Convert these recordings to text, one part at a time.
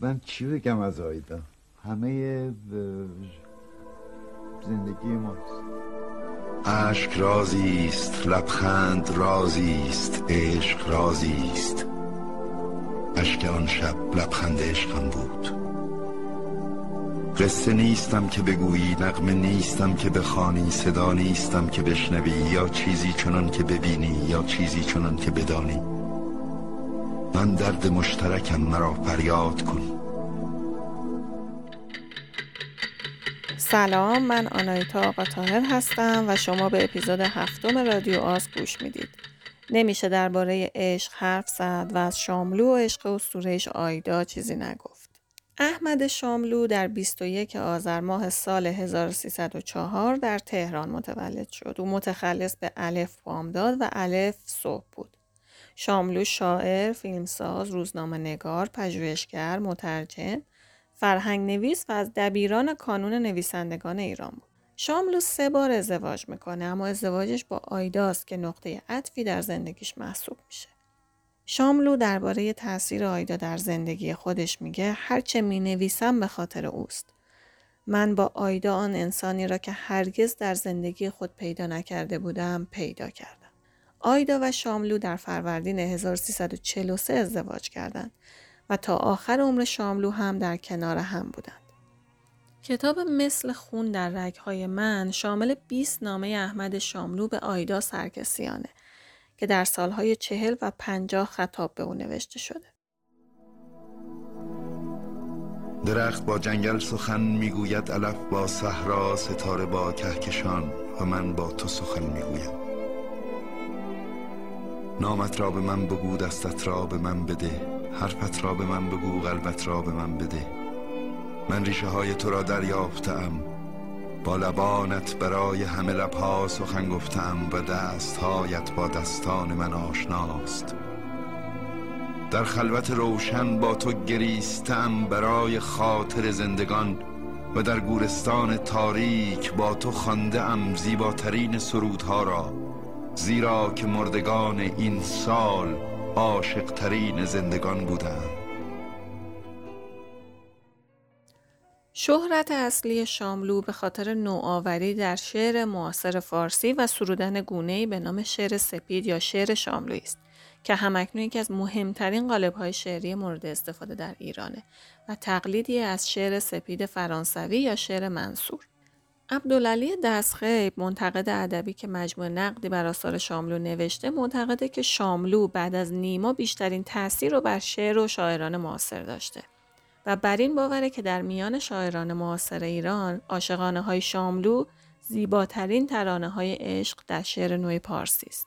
من چی بگم از آیدا؟ همه زندگی ماست. عشق رازی است لبخند رازی است عشق رازی است اشک آن شب لبخند عشقم بود. قصه نیستم که بگویی نقمه نیستم که بخوانی صدا نیستم که بشنوی یا چیزی چنان که ببینی یا چیزی چنان که بدانی. من درد مشترکم مرا فریاد کن سلام من آنایتا آقا تاهر هستم و شما به اپیزود هفتم رادیو آز گوش می‌دید نمیشه درباره عشق حرف زد و از شاملو و عشق اسطورهش آیدا چیزی نگفت احمد شاملو در 21 آذر ماه سال 1304 در تهران متولد شد. او متخلص به الف بامداد و الف صبح بود. شاملو شاعر، فیلمساز، روزنامه نگار، پژوهشگر، مترجم، فرهنگ نویس و از دبیران کانون نویسندگان ایران بود. شاملو سه بار ازدواج می‌کنه اما ازدواجش با آیداست که نقطه عطفی در زندگیش محسوب میشه. شاملو درباره تاثیر آیدا در زندگی خودش میگه هرچه می نویسم به خاطر اوست. من با آیدا آن انسانی را که هرگز در زندگی خود پیدا نکرده بودم پیدا کردم. آیدا و شاملو در فروردین 1343 ازدواج کردند و تا آخر عمر شاملو هم در کنار هم بودند. کتاب مثل خون در رگهای من شامل 20 نامه احمد شاملو به آیدا سرکسیانه که در سالهای چهل و پنجاه خطاب به او نوشته شده. درخت با جنگل سخن می‌گوید علف با صحرا ستاره با کهکشان و من با تو سخن می‌گویم نامت را به من بگو دستت را به من بده. حرفت را به من بگو قلبت را به من بده. من ریشه های تو را دریافتم. با لبانت برای همه لبها سخن گفتم و دستهایت با دستان من آشناست. در خلوت روشن با تو گریستم برای خاطر زندگان و در گورستان تاریک با تو خانده ام زیباترین سرودها را. زیرا که مردگان این سال عاشقترین زندگان بودند شهرت اصلی شاملو به خاطر نوآوری در شعر معاصر فارسی و سرودن گونه‌ای به نام شعر سپید یا شعر شاملویی است که همکنون یکی از مهمترین قالب‌های شعری مورد استفاده در ایرانه و تقلیدی از شعر سپید فرانسوی یا شعر منصور. عبدالعلی دستخیب منتقد ادبی که مجموع نقدی بر آثار شاملو نوشته معتقده که شاملو بعد از نیما بیشترین تاثیر رو بر شعر و شاعران معاصر داشته. و بر این باوره که در میان شاعران معاصر ایران عاشقانه های شاملو زیباترین ترانه های عشق در شعر نوع پارسی است.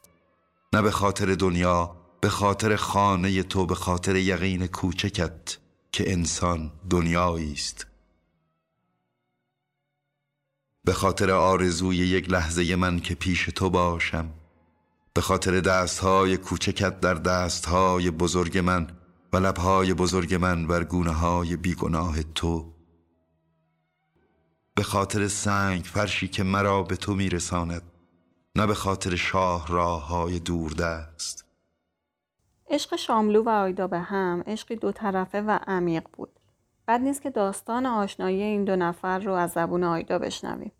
نه به خاطر دنیا به خاطر خانه تو به خاطر یقین کوچکت که انسان دنیایی است به خاطر آرزوی یک لحظه من که پیش تو باشم به خاطر دستهای کوچکت در دستهای بزرگ من و لبهای بزرگ من بر گونه های بیگناه تو. به خاطر سنگ فرشی که مرا به تو میرساند نه به خاطر شاه راه های دست. عشق شاملو و آیدا به هم عشقی دو طرفه و عمیق بود. بد نیست که داستان آشنایی این دو نفر رو از زبون آیدا بشنویم.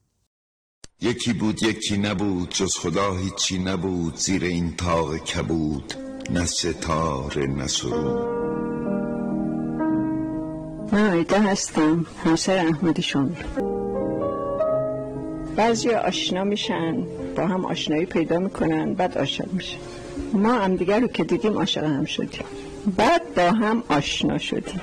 یکی بود یکی نبود جز خدا هیچی نبود زیر این تاق کبود نه ستاره نه سرود. من آیده هستم همسر احمد شاملو بعضی آشنا میشن با هم آشنایی پیدا می‌کنن بعد عاشق میشن. ما هم دیگر رو که دیدیم عاشق هم شدیم. بعد با هم آشنا شدیم.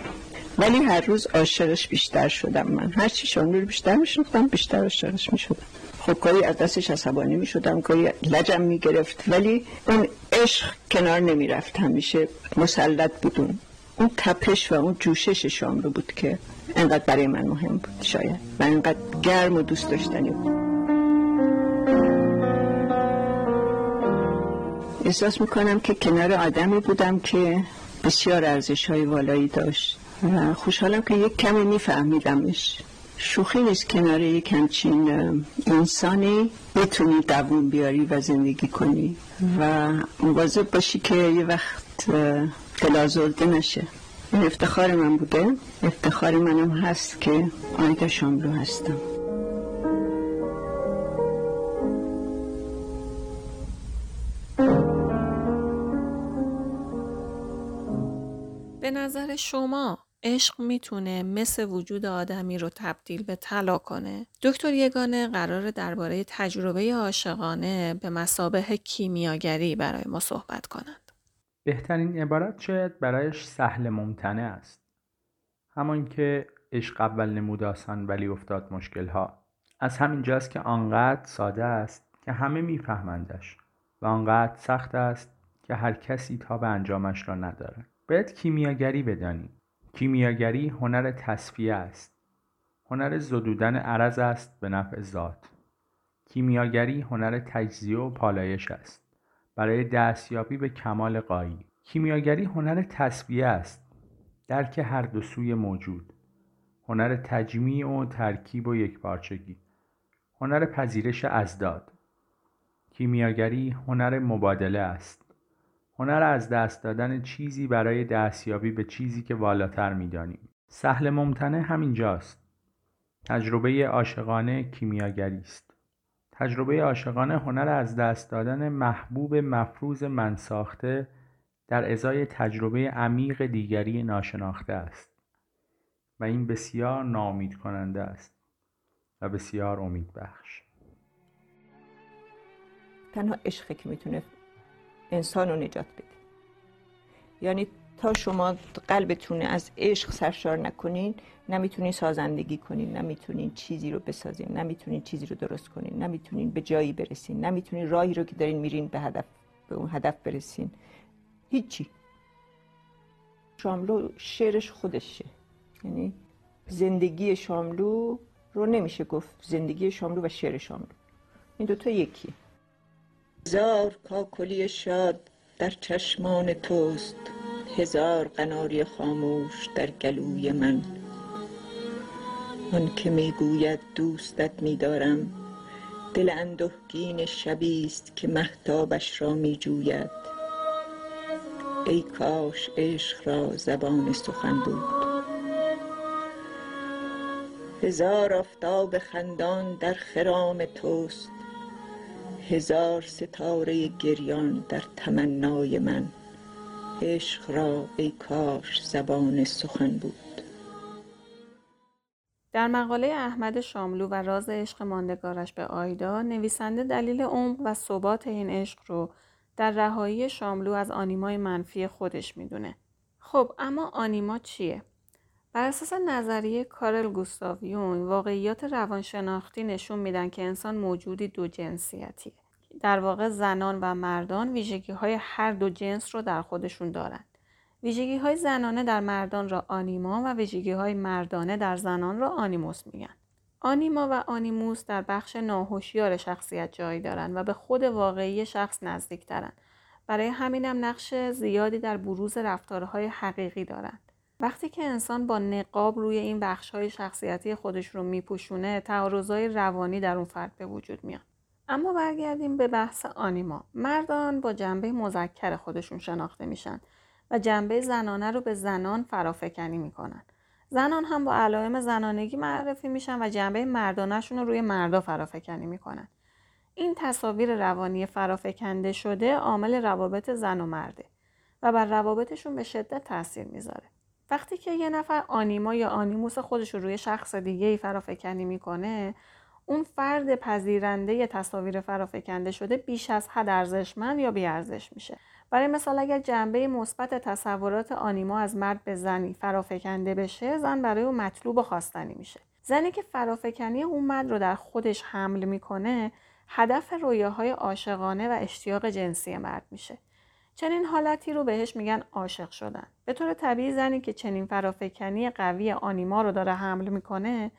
ولی هر روز عاشقش بیشتر شدم من. هرچی شاملو رو بیشتر میشنفتم بیشتر عاشقش می‌شدم. خب کاری از دستش عصبانی می‌شدم کاری لجم می‌گرفت. ولی اون عشق کنار نمی‌رفت همیشه مسلط بودون اون. تپش و اون جوشش شاملو بود که انقدر برای من مهم بود شاید. و انقدر گرم و دوست داشتنی بود. احساس می‌کنم که کنار آدمی بودم که بسیار ارزش های والایی داشت. خوشحالم که یک کمی میفهمیدمش. شوخی نیست کنار یک همچین انسانی بتونی دوون بیاری و زندگی کنی و مواظب باشی که یه وقت دل آزرده نشه. این افتخار من بوده. افتخار منم هست که آیدا شاملو هستم. به نظر شما عشق می‌تونه مثل وجود آدمی رو تبدیل به طلا کنه. دکتر یگانه قرار درباره تجربه عاشقانه به مسابه کیمیاگری برای ما صحبت کنند. بهترین عبارت شاید برایش سهل ممتنع است. همان که عشق اول نمود آسان ولی افتاد مشکل ها. از همین جاست که آنقدر ساده است که همه میفهمندش و آنقدر سخت است که هر کسی تا به انجامش را ندارد. باید کیمیاگری بدانید. کیمیاگری هنر تصفیه است. هنر زدودن عرض است به نفع ذات. کیمیاگری هنر تجزیه و پالایش است. برای دستیابی به کمال قایی. کیمیاگری هنر تصفیه است. درک هر دو سوی موجود. هنر تجمیع و ترکیب و یکپارچگی. هنر پذیرش ازداد. کیمیاگری هنر مبادله است. هنر از دست دادن چیزی برای دستیابی به چیزی که والاتر می‌دانیم. سهل ممتنع همینجاست. تجربه عاشقانه کیمیاگری است. تجربه عاشقانه هنر از دست دادن محبوب مفروض من ساخته در ازای تجربه عمیق دیگری ناشناخته است. و این بسیار نامید کننده است و بسیار امید بخش تنها عشق که می‌تونه انسان رو نجات بده. یعنی تا شما قلبتون از عشق سرشار نکنین نمی‌تونین سازندگی کنین نمی‌تونین چیزی رو بسازین نمی‌تونین چیزی رو درست کنین نمی‌تونین به جایی برسین نمی‌تونین راهی رو که دارین میرین به هدف به اون هدف برسین. هیچی. شاملو شعرش خودشه. یعنی زندگی شاملو رو نمیشه گفت. زندگی شاملو و شعر شاملو. این دوتا یکیه. هزار کاکلی شاد در چشمان توست هزار قناری خاموش در گلوی من. آن که می‌گوید دوستت میدارم دل اندهگین شبی است که محتابش را میجوید. ای کاش عشق را زبان سخن بود. هزار آفتاب خندان در خرام توست هزار ستاره گریان در تمنای من عشق را ای کاش زبان سخن بود در مقاله احمد شاملو و راز عشق ماندگارش به آیدا نویسنده دلیل عمق و ثبات این عشق رو در رهایی شاملو از آنیمای منفی خودش می‌دونه. خب اما آنیما چیه؟ بر اساس نظریه کارل گوستاویون واقعیات روانشناختی نشون میدن که انسان موجودی دو جنسیتیه. در واقع زنان و مردان ویژگی های هر دو جنس رو در خودشون دارند. ویژگی های زنانه در مردان را آنیما و ویژگی های مردانه در زنان را آنیموس میگن. آنیما و آنیموس در بخش ناهوشیار شخصیت جایی دارند و به خود واقعی شخص نزدیک دارند. برای همینم نقش زیادی در بروز رفتارهای حقیقی دارند. وقتی که انسان با نقاب روی این بخش های شخصیتی خودش رو میپوشونه تعارضای روانی در اون فرد به وجود میاد. اما برگردیم به بحث آنیما. مردان با جنبه مذکر خودشون شناخته میشن و جنبه زنانه رو به زنان فرافکنی می‌کنن. زنان هم با علائم زنانگی معرفی میشن و جنبه مردانهشون رو روی مردا فرافکنی می‌کنن. این تصاویر روانی فرافکنده شده عامل روابط زن و مرده و بر روابطشون به شدت تاثیر می‌ذاره. وقتی که یه نفر آنیما یا آنیموس خودش رو روی شخص دیگه ای فرافکنی می‌کنه اون فرد پذیرنده تصاویر فرافکنده شده بیش از حد ارزشمند یا بیارزش میشه. برای مثال اگر جنبه مثبت تصورات آنیما از مرد به زنی فرافکنده بشه زن برای اون مطلوب و خواستنی میشه. زنی که فرافکنی اون مرد رو در خودش حمل می‌کنه هدف رویاهای عاشقانه و اشتیاق جنسی مرد میشه. چنین حالتی رو بهش میگن عاشق شدن. به طور طبیعی زنی که چنین فرافکنی قوی آنیما رو داره حمل می‌کنه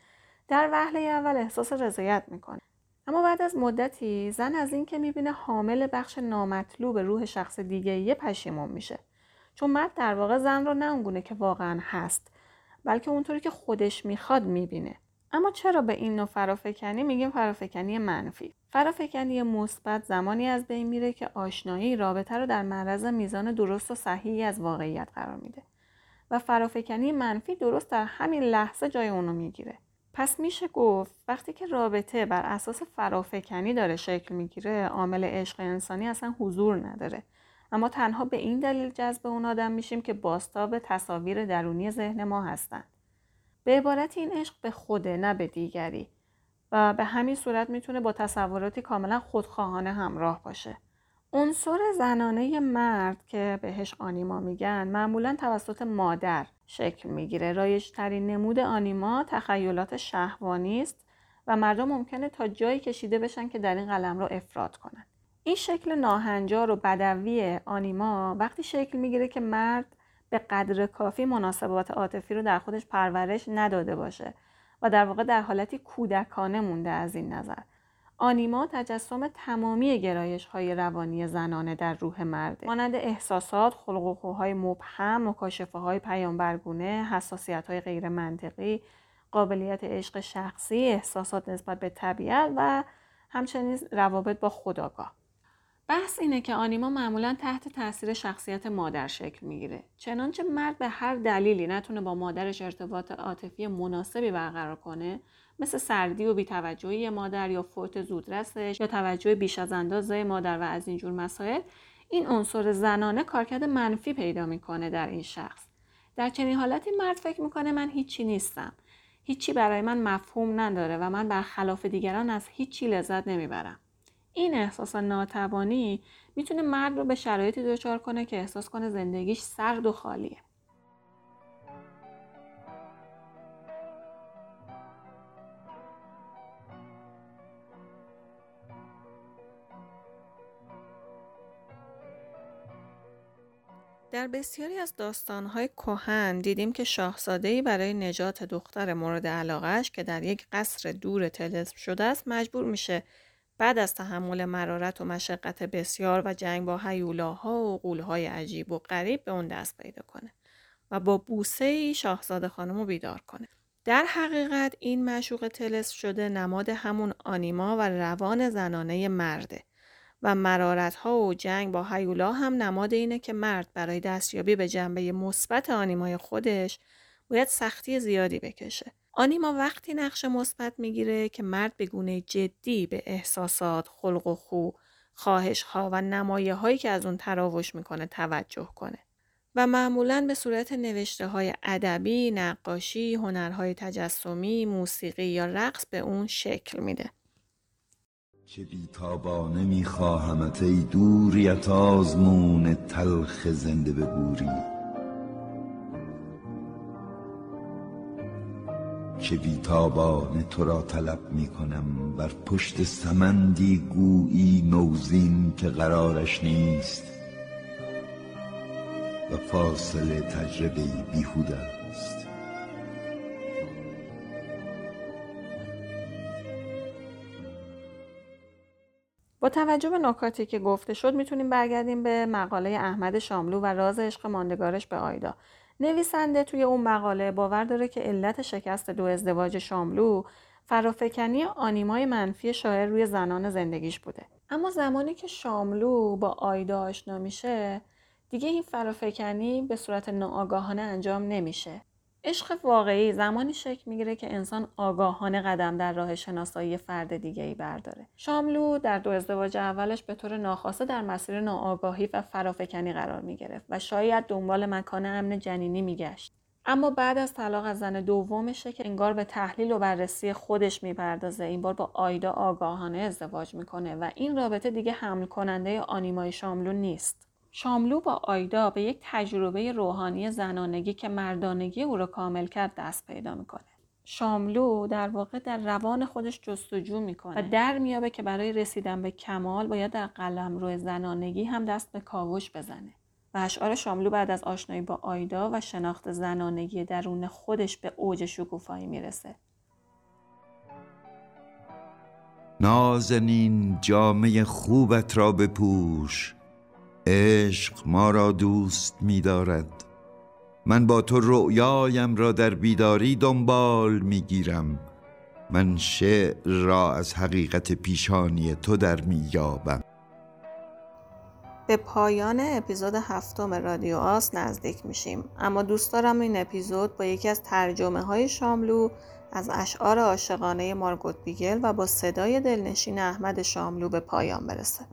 در وهله اول احساس رضایت می‌کنه. اما بعد از مدتی زن از اینکه می‌بینه حامل بخش نامطلوب روح شخص دیگه یه پشیمون میشه. چون مرد در واقع زن رو نه اونگونه که واقعا هست بلکه اونطوری که خودش می‌خواد می‌بینه. اما چرا به این نوع فرافکنی میگیم فرافکنی منفی؟ فرافکنی مثبت زمانی از بین میره که آشنایی رابطه رو در معرض میزان درست و صحیحی از واقعیت قرار میده. و فرافکنی منفی درست در همین لحظه جای اونو می‌گیره. پس میشه گفت وقتی که رابطه بر اساس فرافکنی داره شکل می‌گیره عامل عشق انسانی اصلا حضور نداره. اما تنها به این دلیل جذب اون آدم میشیم که باستاب تصاویر درونی ذهن ما هستند به عبارت این عشق به خوده نه به دیگری. و به همین صورت می‌تونه با تصوراتی کاملا خودخواهانه همراه باشه. عنصر زنانه مرد که بهش آنیما میگن معمولا توسط مادر شکل می‌گیره. رایج ترین نمود آنیما تخیلات شهوانی است و مردم ممکنه تا جایی کشیده بشن که در این قلم رو افراد کنن. این شکل ناهنجار و بدوی آنیما وقتی شکل می‌گیره که مرد به قدر کافی مناسبات عاطفی رو در خودش پرورش نداده باشه. و در واقع در حالتی کودکانه مونده از این نظر آنیما تجسم تمامی گرایش های روانی زنانه در روح مرده مانند احساسات، خلق و خوهای مبهم، مکاشفه های پیامبرگونه، حساسیت های غیر منطقی، قابلیت عشق شخصی، احساسات نسبت به طبیعت و همچنین روابط با خداگاه. بحث اینه که آنیما معمولا تحت تاثیر شخصیت مادر شکل می‌گیره. چنانچه مرد به هر دلیلی نتونه با مادرش ارتباط عاطفی مناسبی برقرار کنه مثل سردی و بیتوجهی مادر یا فوت زودرسش یا توجه بیش از اندازه مادر و از اینجور مسائل این عنصر زنانه کارکرد منفی پیدا می‌کنه در این شخص. در چنین حالتی مرد فکر می‌کنه من هیچی نیستم. هیچی برای من مفهوم نداره و من برخلاف دیگران از هیچی لذت نمی‌برم. این احساس ناتوانی می‌تونه مرد رو به شرایطی دچار کنه که احساس کنه زندگیش سرد و خالیه. در بسیاری از داستانهای کهن دیدیم که شاهزاده‌ای برای نجات دختر مورد علاقهش که در یک قصر دور تلسم شده است مجبور میشه بعد از تحمل مرارت و مشقت بسیار و جنگ با هیولاها و قولهای عجیب و غریب به اون دست پیدا کنه و با بوسه ای شاهزاده خانم رو بیدار کنه. در حقیقت این مشوق تلس شده نماد همون آنیما و روان زنانه مرده و مرارت ها و جنگ با هیولا هم نماد اینه که مرد برای دستیابی به جنبه مثبت آنیمای خودش باید سختی زیادی بکشه. آنیما وقتی نقش مثبت می‌گیره که مرد به گونه جدی به احساسات، خلق و خو، خواهش ها و نمایه هایی که از اون تراوش می‌کنه توجه کنه. و معمولا به صورت نوشته های ادبی، نقاشی، هنرهای تجسمی، موسیقی یا رقص به اون شکل میده. چه بیتابانه میخواهمت ای دوریت آزمون تلخ زنده به که بیتابانه تو را طلب می کنم بر پشت سمندی گویی نوزین که قرارش نیست. و فاصله تجربه بیهوده است. با توجه به نکاتی که گفته شد می‌تونیم برگردیم به مقاله احمد شاملو و راز عشق ماندگارش به آیدا. نویسنده توی اون مقاله باور داره که علت شکست دو ازدواج شاملو فرافکنی آنیمای منفی شاعر روی زنان زندگیش بوده. اما زمانی که شاملو با آیدا آشنا میشه دیگه این فرافکنی به صورت ناآگاهانه انجام نمیشه. عشق واقعی زمانی شکل می‌گیره که انسان آگاهانه قدم در راه شناسایی فرد دیگه ای برداره. شاملو در دو ازدواج اولش به طور ناخواسته در مسیر ناآگاهی و فرافکنی قرار می گرفت و شاید دنبال مکان امن جنینی میگشت. اما بعد از طلاق از زن دومشه که انگار به تحلیل و بررسی خودش می‌پردازه این بار با آیدا آگاهانه ازدواج می‌کنه و این رابطه دیگه حمل کننده آنیمای شاملو نیست. شاملو با آیدا به یک تجربه روحانی زنانگی که مردانگی او را کامل کرد دست پیدا می‌کنه. شاملو در واقع در روان خودش جستجو می‌کنه و در میابه که برای رسیدن به کمال باید در قلم روی زنانگی هم دست به کاوش بزنه. و اشعار شاملو بعد از آشنایی با آیدا و شناخت زنانگی درون خودش به اوج شکوفایی می‌رسه. نازنین جامعه خوبت را بپوش عشق ما را دوست می دارد من با تو رؤیایم را در بیداری دنبال می گیرم من شعر را از حقیقت پیشانی تو در می یابم به پایان اپیزود هفتم رادیو آس نزدیک میشیم. اما دوست دارم این اپیزود با یکی از ترجمه های شاملو از اشعار عاشقانه مارگوت بیگل و با صدای دلنشین احمد شاملو به پایان برسه.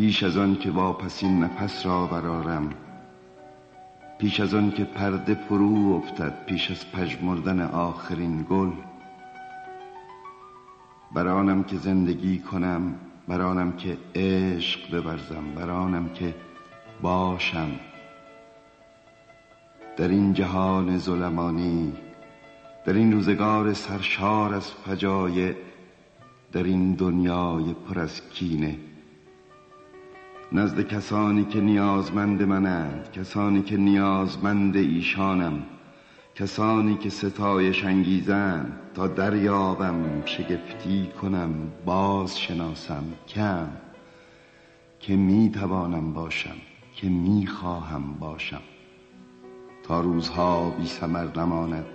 پیش از آن که واپسین نفس را برارم پیش از آن که پرده فرو افتد پیش از پژمردن آخرین گل برانم که زندگی کنم برانم که عشق بورزم برانم که باشم. در این جهان ظلمانی در این روزگار سرشار از فجایع در این دنیای پر از کینه نزد کسانی که نیازمند منند کسانی که نیازمند ایشانم کسانی که ستایش انگیزند تا دریابم شگفتی کنم باز شناسم کم که می توانم باشم که می خواهم باشم. تا روزها بی سمر نماند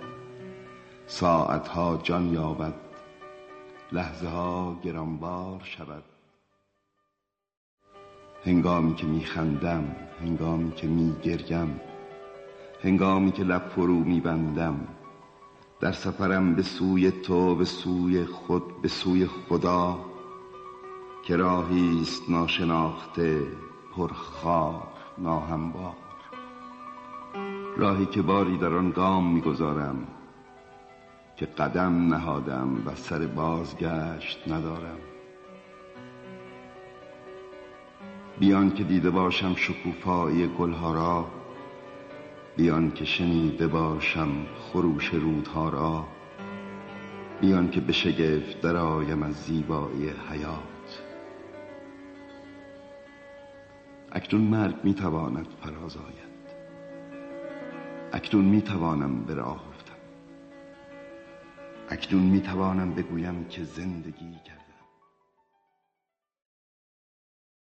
ساعتها جان یابد لحظه ها گرانبار شود. هنگامی که میخندم هنگامی که میگریم هنگامی که لب فرو میبندم در سفرم به سوی تو به سوی خود به سوی خدا که راهی است ناشناخته پرخار ناهموار. راهی که باری در آن گام می‌گذارم که قدم نهادم و سر بازگشت ندارم. بیان که دیده باشم شکوفایی گلها را بیان که شنیده باشم خروش رودها را بیان که به شگفت درآیم از زیبایی حیات. اکنون مرگ می‌تواند فراز آید. اکنون می‌توانم به راه افتم. اکنون می‌توانم بگویم که زندگی